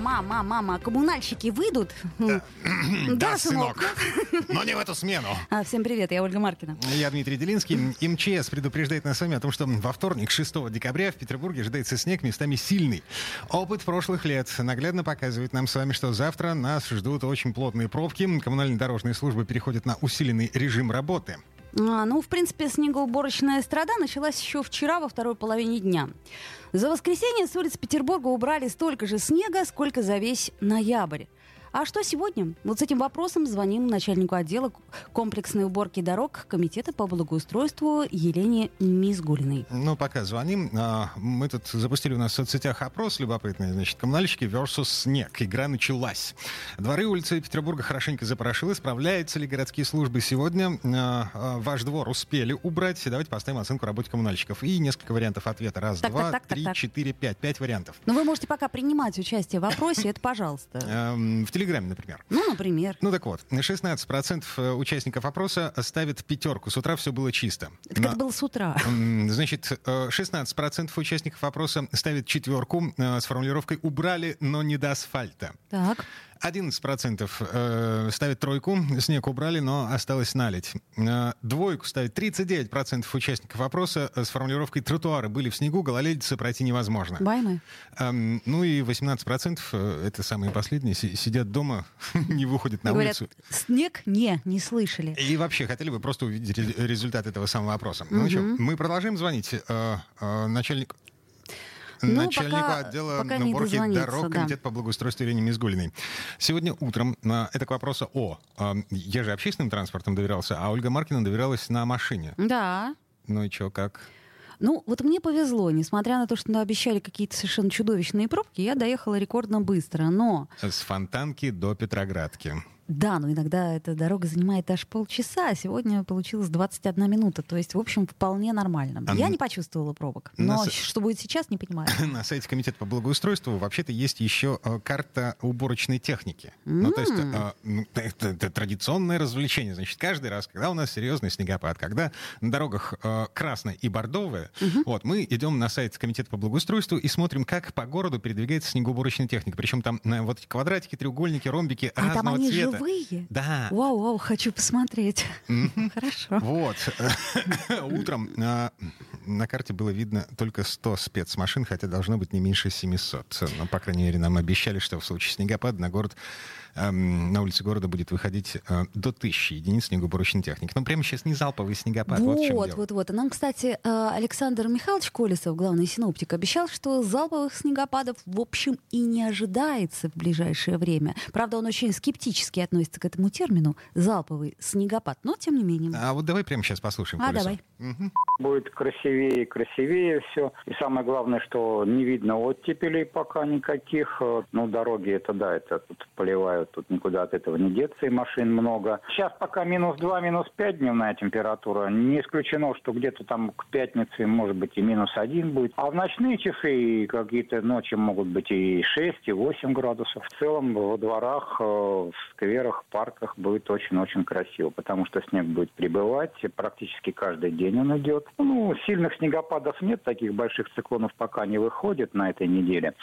Мама, мама, коммунальщики выйдут? Да, сынок. Но не в эту смену. А, Всем привет, я Ольга Маркина. Я Дмитрий Делинский. МЧС предупреждает нас с вами о том, что во вторник, 6 декабря, в Петербурге ожидается снег местами сильный. Опыт прошлых лет наглядно показывает нам с вами, что завтра нас ждут очень плотные пробки. Коммунальные дорожные службы переходят на усиленный режим работы. А, ну, в принципе, снегоуборочная страда началась еще вчера во второй половине дня. За воскресенье с улиц Петербурга убрали столько же снега, сколько за весь ноябрь. А что сегодня? Вот с этим вопросом звоним начальнику отдела комплексной уборки дорог Комитета по благоустройству Елене Мизгулиной. Ну, пока звоним. А, Мы тут запустили у нас в соцсетях опрос любопытный. Значит, коммунальщики versus снег. Игра началась. Дворы улицы Петербурга хорошенько запорошило. Справляются ли городские службы сегодня? А, а, Ваш двор успели убрать. Давайте поставим оценку работе коммунальщиков. И несколько вариантов ответа. Раз, Так, два, так, так, три, четыре, пять. Пять вариантов. Но вы можете пока принимать участие в опросе, это пожалуйста. Эм, В Телеграме, например. Ну, например. Ну так вот, 16% участников опроса ставят пятерку. С утра все было чисто. Так это было с утра. Значит, э, 16% участников опроса ставят четверку э, с формулировкой «убрали, но не до асфальта». Так. 11% э, ставят тройку, снег убрали, но осталось налить. Э, Двойку ставит 39% участников опроса э, с формулировкой «тротуары были в снегу, гололедицы пройти невозможно». Баймы. Эм, Ну и 18% э, это самые последние, си- сидят дома, не выходят на Говорят, улицу. снег? Не, не слышали. И вообще, хотели бы просто увидеть ре- результат этого самого опроса. Ну что, мы продолжаем звонить начальнику Ну, начальнику пока- отдела пока дозвониться, дорог да. Комитета по благоустройству Ирине Мизгулиной. Сегодня утром, это к вопросу о... я же общественным транспортом доверялся, а Ольга Маркина доверялась на машине. Да. Ну и что, как? Ну, вот мне повезло. Несмотря на то, что обещали какие-то совершенно чудовищные пробки, я доехала рекордно быстро. Но, С Фонтанки до Петроградки. Да, но иногда эта дорога занимает аж полчаса, а сегодня получилось 21 минута. То есть, в общем, вполне нормально. А я не почувствовала пробок. Но нас- что будет сейчас, не понимаю. На сайте Комитета по благоустройству вообще-то есть еще э, карта уборочной техники. Ну, то есть э, это, это традиционное развлечение. Значит, каждый раз, когда у нас серьезный снегопад, когда на дорогах э, красное и бордовое, вот, мы идем на сайт Комитета по благоустройству и смотрим, как по городу передвигается снегоуборочная техника. Причем там э, вот эти квадратики, треугольники, ромбики А там разного они цвета. Живые? Да. Вау, вау, хочу посмотреть. Хорошо. Вот. Утром э, на карте было видно только 100 спецмашин, хотя должно быть не меньше 700. Но, по крайней мере, нам обещали, что в случае снегопада на город, на улице города будет выходить э, до 1000 единиц снегоуборочной техники. Но прямо сейчас не залповый снегопад. Вот, в чем Вот, дело. вот, вот. А нам, кстати, э, Александр Михайлович Колесов, главный синоптик, обещал, что залповых снегопадов, в общем, и не ожидается в ближайшее время. Правда, он очень скептически относится к этому термину «залповый снегопад», но тем не менее. А вот давай прямо сейчас послушаем. А, Колесова. давай. Будет красивее и красивее все. И самое главное, что не видно оттепелей пока никаких. Э, Ну, дороги это да, это тут тут никуда от этого не деться, и машин много. Сейчас пока минус 2, минус 5 дневная температура. Не исключено, что где-то там к пятнице может быть и минус 1 будет. А в ночные часы какие-то ночи могут быть и 6, и 8 градусов. В целом во дворах, э, в скверах, парках будет очень-очень красиво, потому что снег будет прибывать, практически каждый день он идет. Ну, сильных снегопадов нет, таких больших циклонов пока не выходит на этой неделе.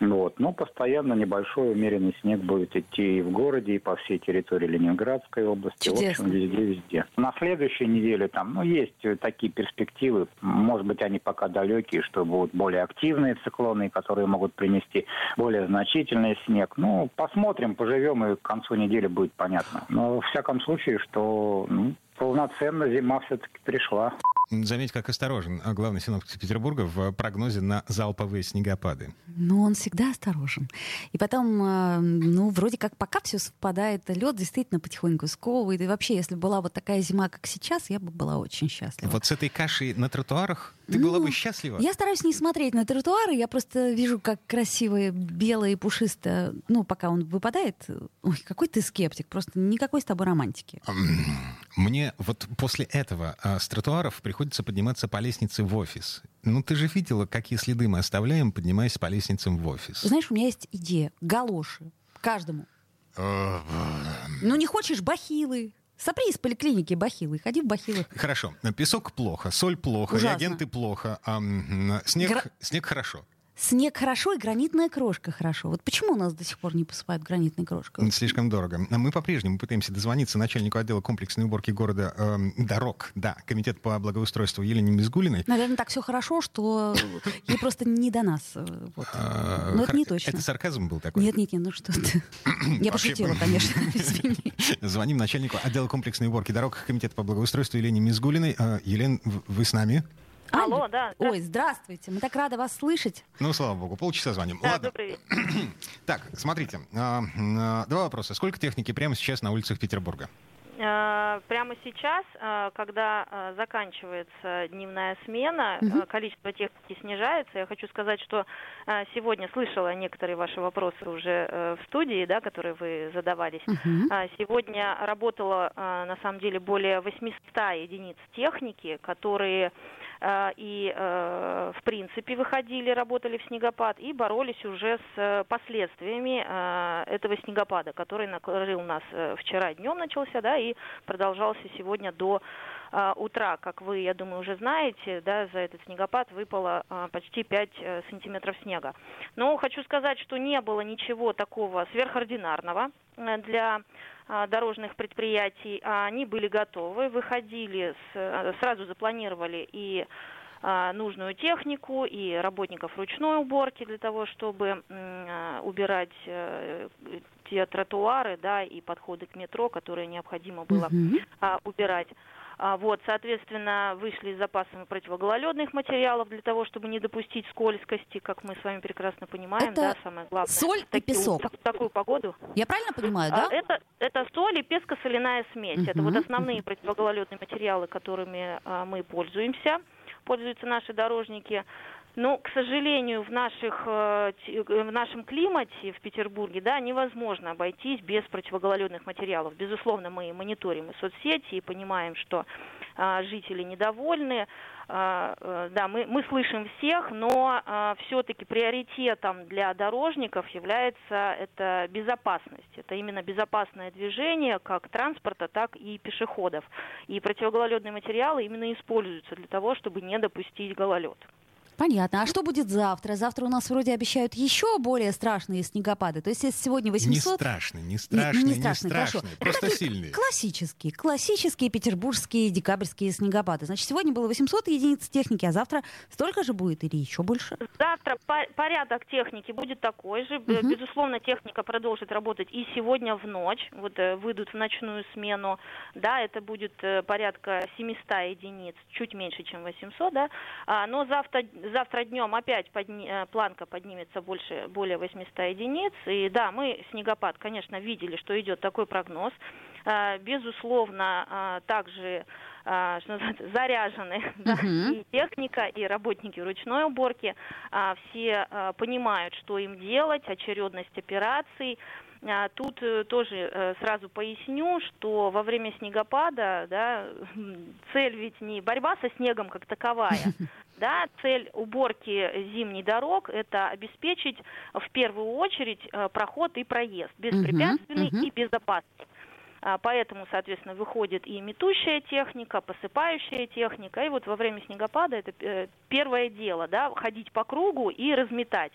Вот. Но постоянно небольшой умеренный снег будет идти и в городе, и по всей территории Ленинградской области. В Чудесно. общем, везде-везде. На следующей неделе там, ну, есть э, такие перспективы. Может быть, они пока далекие, что будут более активные циклоны, которые могут принести более значительный снег. Ну, посмотрим, поживем, и к концу недели будет понятно. Но, в всяком случае, что ну, полноценно зима все-таки пришла. Заметь, как осторожен а, главный синоптик Петербурга в прогнозе на залповые снегопады. Но он всегда осторожен. И потом, э, ну, вроде как пока все совпадает, лед действительно потихоньку сковывает. И вообще, если бы была вот такая зима, как сейчас, я бы была очень счастлива. Вот с этой кашей на тротуарах Ты ну, была бы счастлива? Я стараюсь не смотреть на тротуары, я просто вижу, как красивые, белые и пушистые, ну, пока он выпадает. Ой, какой ты скептик, просто никакой с тобой романтики. Мне вот после этого а, с тротуаров приходится подниматься по лестнице в офис. Ну, ты же видела, какие следы мы оставляем, поднимаясь по лестницам в офис. Знаешь, у меня есть идея. Галоши. Каждому. ну, не хочешь бахилы, Сопри из поликлиники бахилы, ходи в бахилы. Хорошо. Песок плохо, соль плохо, Ужасно. реагенты плохо, а снег, Гра... снег хорошо. Снег хорошо и гранитная крошка хорошо. Вот почему у нас до сих пор не посыпают гранитной крошкой? Слишком дорого. Мы по-прежнему пытаемся дозвониться начальнику отдела комплексной уборки города э, дорог, да, комитет по благоустройству Елене Мизгулиной. Наверное, так все хорошо, что ей просто не до нас. Э, вот. А, Но это не точно. Это сарказм был такой? Нет, нет, нет, ну что ты. Я пошутила, конечно, извини. Звоним начальнику отдела комплексной уборки дорог комитета по благоустройству Елене Мизгулиной. Э, Елен, вы с нами? Алло, да. Ой, здравствуйте. Мы так рады вас слышать. Ну, слава богу, полчаса звоним. Да, Ладно. добрый вечер. Так, смотрите. А, а, два вопроса. Сколько техники прямо сейчас на улицах Петербурга? А, прямо сейчас, когда заканчивается дневная смена, угу. количество техники снижается. Я хочу сказать, что сегодня слышала некоторые ваши вопросы уже э, в студии, да, которые вы задавались. Угу. Сегодня работало на самом деле более 800 единиц техники, которые и, э, в принципе, выходили, работали в снегопад и боролись уже с э, последствиями этого снегопада, который накрыл нас вчера днем начался, да, и продолжался сегодня до утра. Как вы, я думаю, уже знаете, да, за этот снегопад выпало почти 5 сантиметров снега. Но хочу сказать, что не было ничего такого сверхординарного для а, дорожных предприятий, а они были готовы, выходили, с, сразу запланировали и а, нужную технику и работников ручной уборки для того, чтобы убирать э, те тротуары, да, и подходы к метро, которые необходимо было убирать. А, вот, соответственно, вышли с запасами противогололедных материалов для того, чтобы не допустить скользкости, как мы с вами прекрасно понимаем, это да, самое главное. Соль и такие, песок. В такую погоду. Я правильно понимаю, да? А, это, это соль и песко-соляная смесь. Угу. Это вот основные противогололедные материалы, которыми а, мы пользуемся, пользуются наши дорожники. Но, к сожалению, в, наших, э, в нашем климате в Петербурге да, невозможно обойтись без противогололедных материалов. Безусловно, мы мониторим и соцсети и понимаем, что жители недовольны. А, э, да, мы, мы слышим всех, но а, все-таки приоритетом для дорожников является это безопасность. Это именно безопасное движение как транспорта, так и пешеходов. И противогололедные материалы именно используются для того, чтобы не допустить гололед. Понятно. А что будет завтра? Завтра у нас вроде обещают еще более страшные снегопады. То есть если сегодня 800... Не страшные, не страшные, не, не страшные, не страшные просто Это сильные. Классические, классические петербургские декабрьские снегопады. Значит, сегодня было 800 единиц техники, а завтра столько же будет или еще больше? Завтра по- порядок техники будет такой же. Угу. Безусловно, техника продолжит работать и сегодня в ночь. Вот э, выйдут в ночную смену. Да, это будет э, порядка 700 единиц, чуть меньше, чем 800, да. А, но завтра завтра днем опять подни, э, планка поднимется больше, более 800 единиц. И да, мы снегопад, конечно, видели, что идет такой прогноз. Э, безусловно, э, также что называется, заряжены uh-huh. да, и техника, и работники ручной уборки. Все понимают, что им делать, очередность операций. Тут тоже сразу поясню, что во время снегопада да, цель ведь не борьба со снегом как таковая, Да, цель уборки зимних дорог – это обеспечить в первую очередь э, проход и проезд беспрепятственный uh-huh, uh-huh. и безопасный. А, поэтому, соответственно, выходит и метущая техника, посыпающая техника. И вот во время снегопада это э, первое дело, да, ходить по кругу и разметать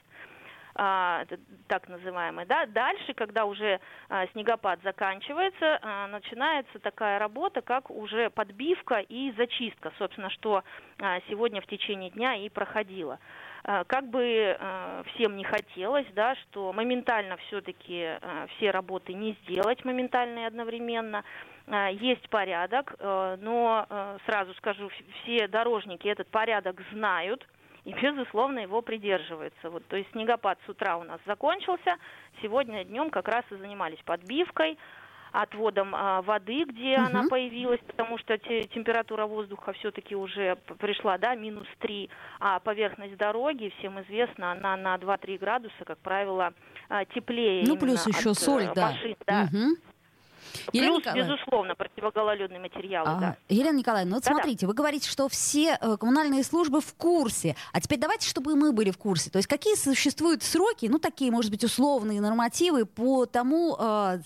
так называемый. Да? Дальше, когда уже а, снегопад заканчивается, а, начинается такая работа, как уже подбивка и зачистка, собственно, что а, сегодня в течение дня и проходило. А, как бы а, всем не хотелось, да, что моментально все-таки а, все работы не сделать моментально и одновременно, есть порядок, но сразу скажу, все дорожники этот порядок знают, и, безусловно, его придерживаются. Вот, то есть снегопад с утра у нас закончился, сегодня днем как раз и занимались подбивкой, отводом а, воды, где угу. она появилась, потому что те, температура воздуха все-таки уже пришла, да, минус 3, а поверхность дороги, всем известно, она на 2-3 градуса, как правило, а, теплее. Ну, плюс еще соль, да. Машин, да. Угу. Плюс, безусловно, противогололедные материалы. А, да. Елена Николаевна, вот да, смотрите, вы говорите, что все э, коммунальные службы в курсе. А теперь давайте, чтобы мы были в курсе. То есть какие существуют сроки, ну такие, может быть, условные нормативы по тому, э,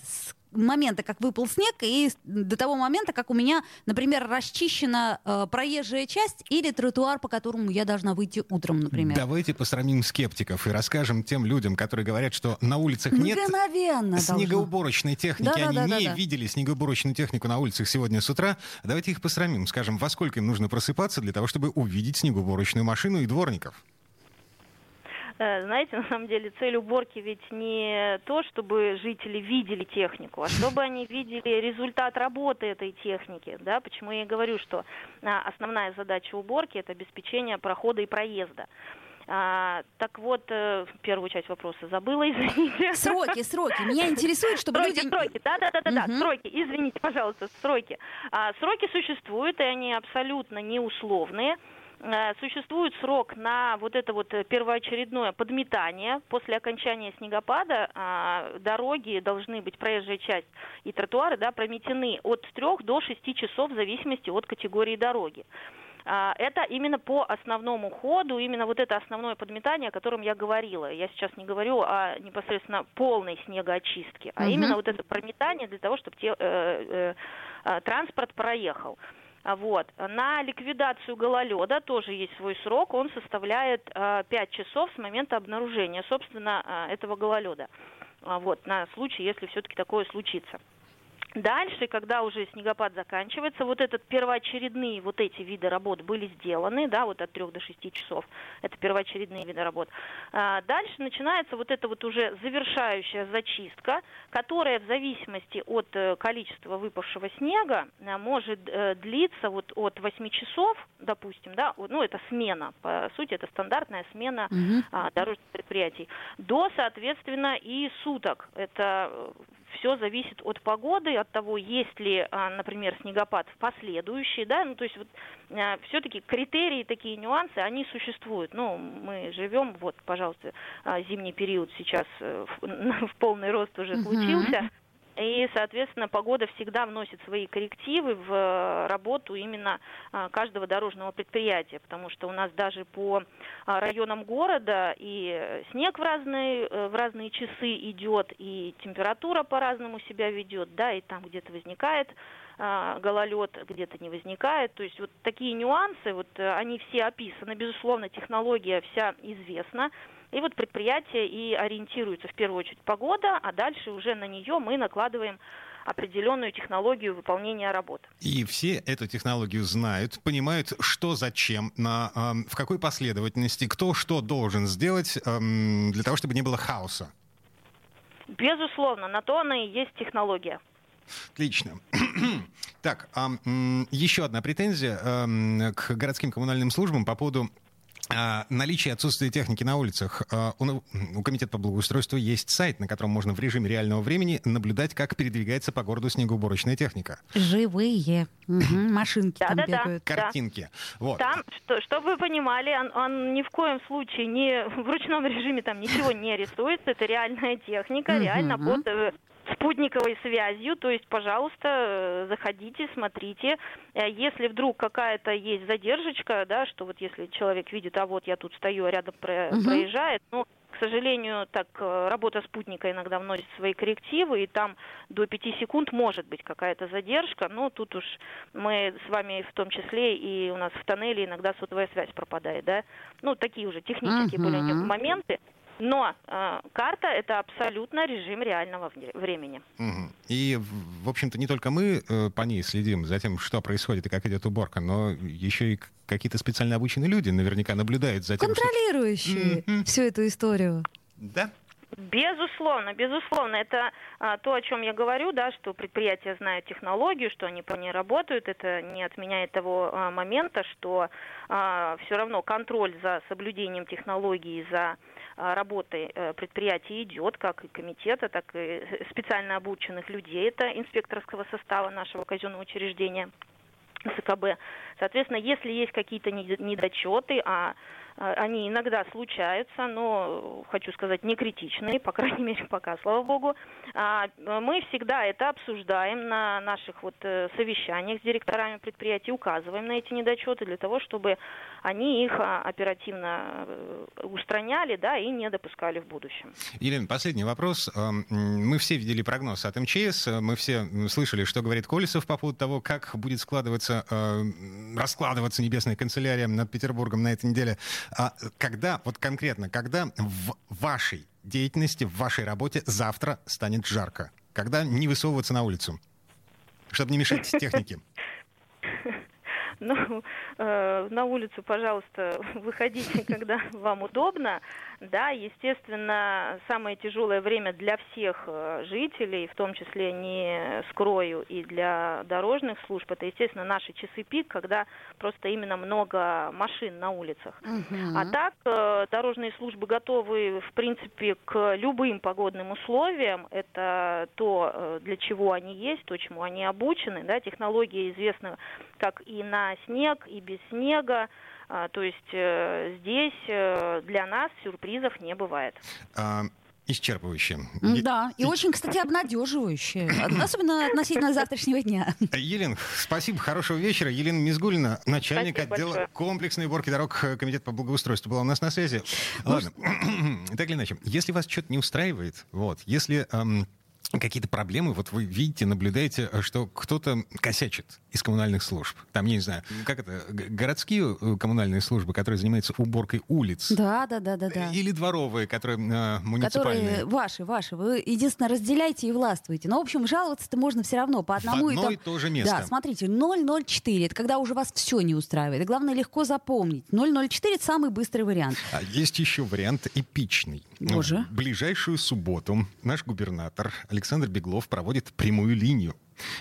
момента, как выпал снег, и до того момента, как у меня, например, расчищена э, проезжая часть или тротуар, по которому я должна выйти утром, например. Давайте посрамим скептиков и расскажем тем людям, которые говорят, что на улицах нет снегоуборочной техники, да, они да, да, не да, видели снегоуборочную технику на улицах сегодня с утра. Давайте их посрамим, скажем, во сколько им нужно просыпаться для того, чтобы увидеть снегоуборочную машину и дворников. Э, знаете, на самом деле цель уборки ведь не то, чтобы жители видели технику, а чтобы они видели результат работы этой техники. Да? Почему я и говорю, что а, основная задача уборки – это обеспечение прохода и проезда. А, так вот, э, первую часть вопроса забыла, извините. Сроки, сроки. Меня интересует, чтобы сроки, люди... Сроки, да-да-да, угу. сроки. Извините, пожалуйста, сроки. А, сроки существуют, и они абсолютно неусловные. Э, существует срок на вот это вот первоочередное подметание. После окончания снегопада а, дороги должны быть, проезжая часть и тротуары, да, прометены от 3 до 6 часов в зависимости от категории дороги. А, это именно по основному ходу, именно вот это основное подметание, о котором я говорила. Я сейчас не говорю о непосредственно полной снегоочистке, а угу. именно вот это прометание для того, чтобы те, э, э, э, транспорт проехал. А вот. На ликвидацию гололеда тоже есть свой срок, он составляет 5 а, часов с момента обнаружения, собственно, а, этого гололеда. Вот, на случай, если все-таки такое случится. Дальше, когда уже снегопад заканчивается, вот этот первоочередные вот эти виды работ были сделаны, да, вот от 3 до 6 часов, это первоочередные виды работ. А дальше начинается вот эта вот уже завершающая зачистка, которая в зависимости от э, количества выпавшего снега э, может э, длиться вот от 8 часов, допустим, да, ну это смена, по сути это стандартная смена угу. дорожных предприятий, до, соответственно, и суток. Это все зависит от погоды, от того, есть ли, а, например, снегопад в последующий, да, ну, то есть вот а, все-таки критерии, такие нюансы, они существуют. Ну, мы живем, вот, пожалуйста, а, зимний период сейчас э, в полный рост уже случился, и, соответственно, погода всегда вносит свои коррективы в э, работу именно а, каждого дорожного предприятия, потому что у нас даже по а, районам города и снег в разные, э, в разные часы идет, и температура по-разному себя ведет, да, и там где-то возникает а, гололед, где-то не возникает. То есть вот такие нюансы, вот э, они все описаны. Безусловно, технология вся известна. И вот предприятие и ориентируется в первую очередь погода, а дальше уже на нее мы накладываем определенную технологию выполнения работ. И все эту технологию знают, понимают, что зачем, на, э, в какой последовательности, кто что должен сделать э, для того, чтобы не было хаоса. Безусловно, на то она и есть технология. Отлично. так, а, еще одна претензия э, к городским коммунальным службам по поводу а, наличие отсутствия техники на улицах. А, у Комитета по благоустройству есть сайт, на котором можно в режиме реального времени наблюдать, как передвигается по городу снегоуборочная техника. Живые. Машинки там бегают. Картинки. Вот. Там, чтобы вы понимали, он, он ни в коем случае не в ручном режиме там ничего не рисуется. Это реальная техника, реально под э, спутниковой связью, то есть, пожалуйста, э, заходите, смотрите. Э, если вдруг какая-то есть задержечка, да, что вот если человек видит, а вот я тут стою, а рядом про- угу. проезжает, ну, к сожалению, так э, работа спутника иногда вносит свои коррективы, и там до 5 секунд может быть какая-то задержка, но тут уж мы с вами в том числе и у нас в тоннеле иногда сотовая связь пропадает, да, ну такие уже технические uh-huh. более моменты. Но э, карта это абсолютно режим реального времени. Угу. И, в общем-то, не только мы э, по ней следим за тем, что происходит и как идет уборка, но еще и какие-то специально обученные люди наверняка наблюдают за тем, Контролирующие что... всю эту историю. Да, Безусловно, безусловно. Это а, то, о чем я говорю, да, что предприятия знают технологию, что они по ней работают. Это не отменяет того а, момента, что а, все равно контроль за соблюдением технологии, за а, работой э, предприятия идет, как и комитета, так и специально обученных людей. Это инспекторского состава нашего казенного учреждения. СКБ. Соответственно, если есть какие-то недочеты, а а, они иногда случаются, но, хочу сказать, не критичные, по крайней мере, пока, слава богу. А, мы всегда это обсуждаем на наших вот э, совещаниях с директорами предприятий, указываем на эти недочеты для того, чтобы они их а, оперативно э, устраняли да, и не допускали в будущем. Елена, последний вопрос. Мы все видели прогноз от МЧС, мы все слышали, что говорит Колесов по поводу того, как будет складываться, э, раскладываться небесная канцелярия над Петербургом на этой неделе. А когда, вот конкретно, когда в вашей деятельности, в вашей работе завтра станет жарко? Когда не высовываться на улицу? Чтобы не мешать технике. Ну, э, на улицу, пожалуйста, выходите, когда вам удобно. Да, естественно, самое тяжелое время для всех э, жителей, в том числе не скрою и для дорожных служб, это, естественно, наши часы пик, когда просто именно много машин на улицах. Угу. А так, э, дорожные службы готовы, в принципе, к любым погодным условиям. Это то, э, для чего они есть, то, чему они обучены. Да, технологии известны как и на снег, и без снега. А, то есть э, здесь э, для нас сюрпризов не бывает. А, исчерпывающе. Да, и очень, кстати, обнадеживающе, особенно относительно завтрашнего дня. Елена, спасибо, хорошего вечера. Елена Мизгулина, начальник спасибо отдела большое. комплексной уборки дорог Комитета по благоустройству, была у нас на связи. Ладно, так или иначе, если вас что-то не устраивает, вот, если эм, какие-то проблемы, вот вы видите, наблюдаете, что кто-то косячит из коммунальных служб. Там, я не знаю, как это, городские э, коммунальные службы, которые занимаются уборкой улиц. Да, да, да, да. да. Или дворовые, которые э, муниципальные. Которые ваши, ваши. Вы, единственное, разделяйте и властвуете. Но, в общем, жаловаться-то можно все равно по одному В одно и, там... и то же место. Да, смотрите, 004, это когда уже вас все не устраивает. И главное, легко запомнить. 004 — это самый быстрый вариант. А есть еще вариант эпичный. Боже. В ближайшую субботу наш губернатор Александр Беглов проводит прямую линию.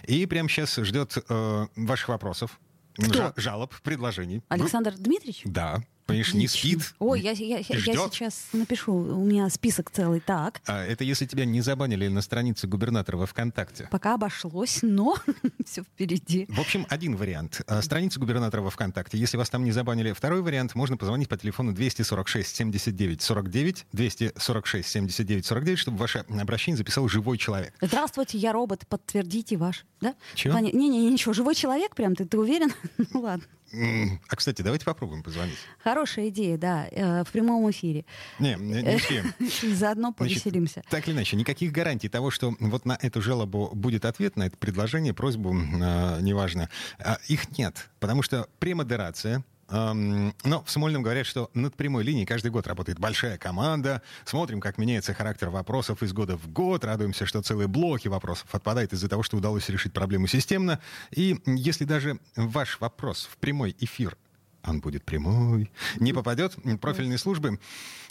И прямо сейчас ждет э, ваших вопросов, Кто? жалоб, предложений. Александр Вы... Дмитриевич? Да. Понимаешь, не спит. Ой, я, я, я, сейчас напишу. У меня список целый. Так. А, это если тебя не забанили на странице губернатора во ВКонтакте. Пока обошлось, но все впереди. В общем, один вариант. А, страница губернатора во ВКонтакте. Если вас там не забанили. Второй вариант. Можно позвонить по телефону 246 79 49, 246 79 49, чтобы ваше обращение записал живой человек. Здравствуйте, я робот. Подтвердите ваш. Да? Чего? Не-не, ничего. Живой человек прям, ты, ты уверен? ну ладно. А, кстати, давайте попробуем позвонить. Хорошая идея, да, э, в прямом эфире. Не, не успеем. Заодно повеселимся. Значит, так или иначе, никаких гарантий того, что вот на эту жалобу будет ответ, на это предложение, просьбу, э, неважно, э, их нет. Потому что премодерация, но в Смольном говорят, что над прямой линией каждый год работает большая команда. Смотрим, как меняется характер вопросов из года в год. Радуемся, что целые блоки вопросов отпадают из-за того, что удалось решить проблему системно. И если даже ваш вопрос в прямой эфир он будет прямой, не попадет, профильные службы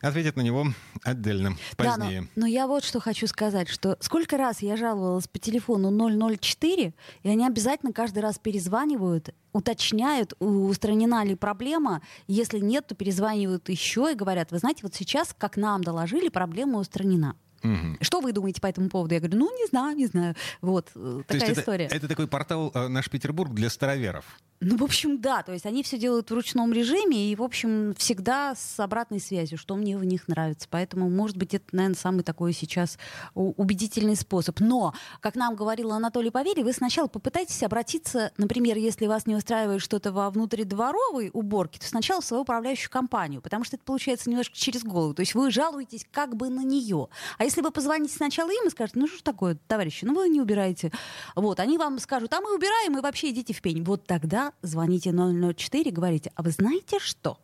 ответят на него отдельно, позднее. Да, но, но я вот что хочу сказать, что сколько раз я жаловалась по телефону 004, и они обязательно каждый раз перезванивают, уточняют, устранена ли проблема, если нет, то перезванивают еще и говорят, вы знаете, вот сейчас, как нам доложили, проблема устранена. Угу. Что вы думаете по этому поводу? Я говорю, ну, не знаю, не знаю. Вот, э, такая есть история. Это, это такой портал э, «Наш Петербург» для староверов. Ну, в общем, да. То есть они все делают в ручном режиме и, в общем, всегда с обратной связью, что мне в них нравится. Поэтому, может быть, это, наверное, самый такой сейчас убедительный способ. Но, как нам говорил Анатолий Павели, вы сначала попытайтесь обратиться, например, если вас не устраивает что-то во внутридворовой уборке, то сначала в свою управляющую компанию, потому что это получается немножко через голову. То есть вы жалуетесь как бы на нее. А если вы позвоните сначала им и скажете, ну что ж такое, товарищи, ну вы не убираете. Вот, они вам скажут, а мы убираем, и вообще идите в пень. Вот тогда звоните 004, говорите, а вы знаете что?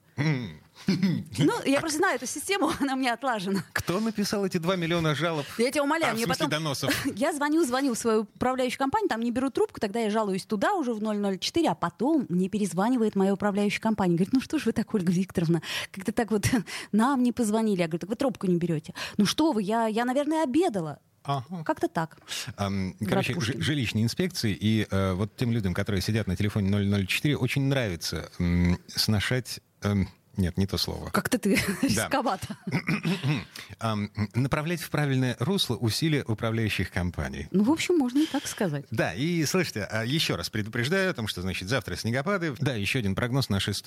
Ну, я просто знаю эту систему, она у меня отлажена. Кто написал эти 2 миллиона жалоб? Я тебя умоляю, А, мне потом... доносов? Я звоню, звоню в свою управляющую компанию, там не берут трубку, тогда я жалуюсь туда уже в 004, а потом мне перезванивает моя управляющая компания. Говорит, ну что ж вы так, Ольга Викторовна, как-то так вот нам не позвонили. Я говорю, так вы трубку не берете. Ну что вы, я, я наверное, обедала. Ага. Как-то так. Короче, Пушкин. жилищные инспекции, и э, вот тем людям, которые сидят на телефоне 004, очень нравится м, сношать... эм, нет, не то слово. Как-то ты рисковато. Направлять в правильное русло усилия управляющих компаний. Ну, в общем, можно и так сказать. Да, и слышите, а, еще раз предупреждаю о том, что, значит, завтра снегопады. Да, еще один прогноз на 6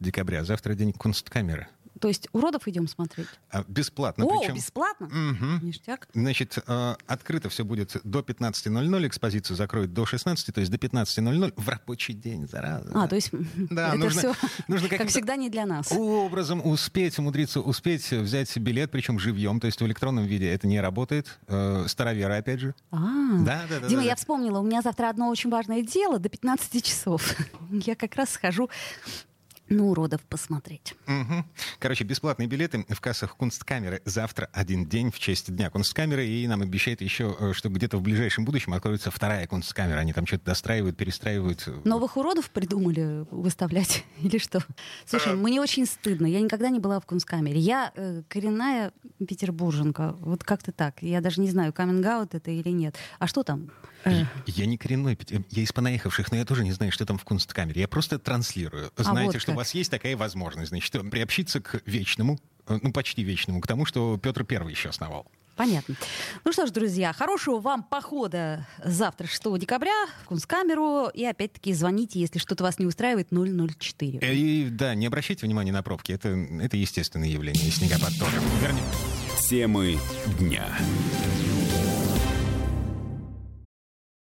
декабря. Завтра день Кунсткамеры. То есть уродов идем смотреть. А, Бесплатно. О, причем. бесплатно? Мгм. Ништяк. Значит, э, открыто все будет до 15.00, экспозицию закроют до 16, то есть до 15.00 в рабочий день, зараза. А, то есть Да, это нужно- все, нужно как всегда, не для нас. образом успеть, умудриться успеть взять билет, причем живьем, то есть в электронном виде это не работает. Э, Староверы, опять же. А, Да, да, да. Дима, да, я вспомнила, у меня завтра одно очень важное дело до 15 часов. Я как раз схожу на уродов посмотреть. Мгм. Короче, бесплатные билеты в кассах Кунсткамеры завтра один день в честь Дня Кунсткамеры. И нам обещают еще, э, что где-то в ближайшем будущем откроется вторая Кунсткамера. Они там что-то достраивают, перестраивают. Новых уродов придумали выставлять или что? Слушай, мне очень стыдно. Я никогда не была в Кунсткамере. Я э, коренная петербурженка. Вот как-то так. Я даже не знаю, каминг это или нет. А что там? Э, Я не коренной, я из понаехавших, но я тоже не знаю, что там в Кунсткамере. Я просто транслирую. А Знаете, вот что. Вас есть такая возможность, значит, приобщиться к вечному, э, ну, почти вечному, к тому, что Петр Первый еще основал. Понятно. Ну что ж, друзья, хорошего вам похода завтра, 6 декабря, в Кунсткамеру. И опять-таки звоните, если что-то вас не устраивает, 004. Э, И да, не обращайте внимания на пробки. Это, это естественное явление, и снегопад тоже. Вернее, Темы дня.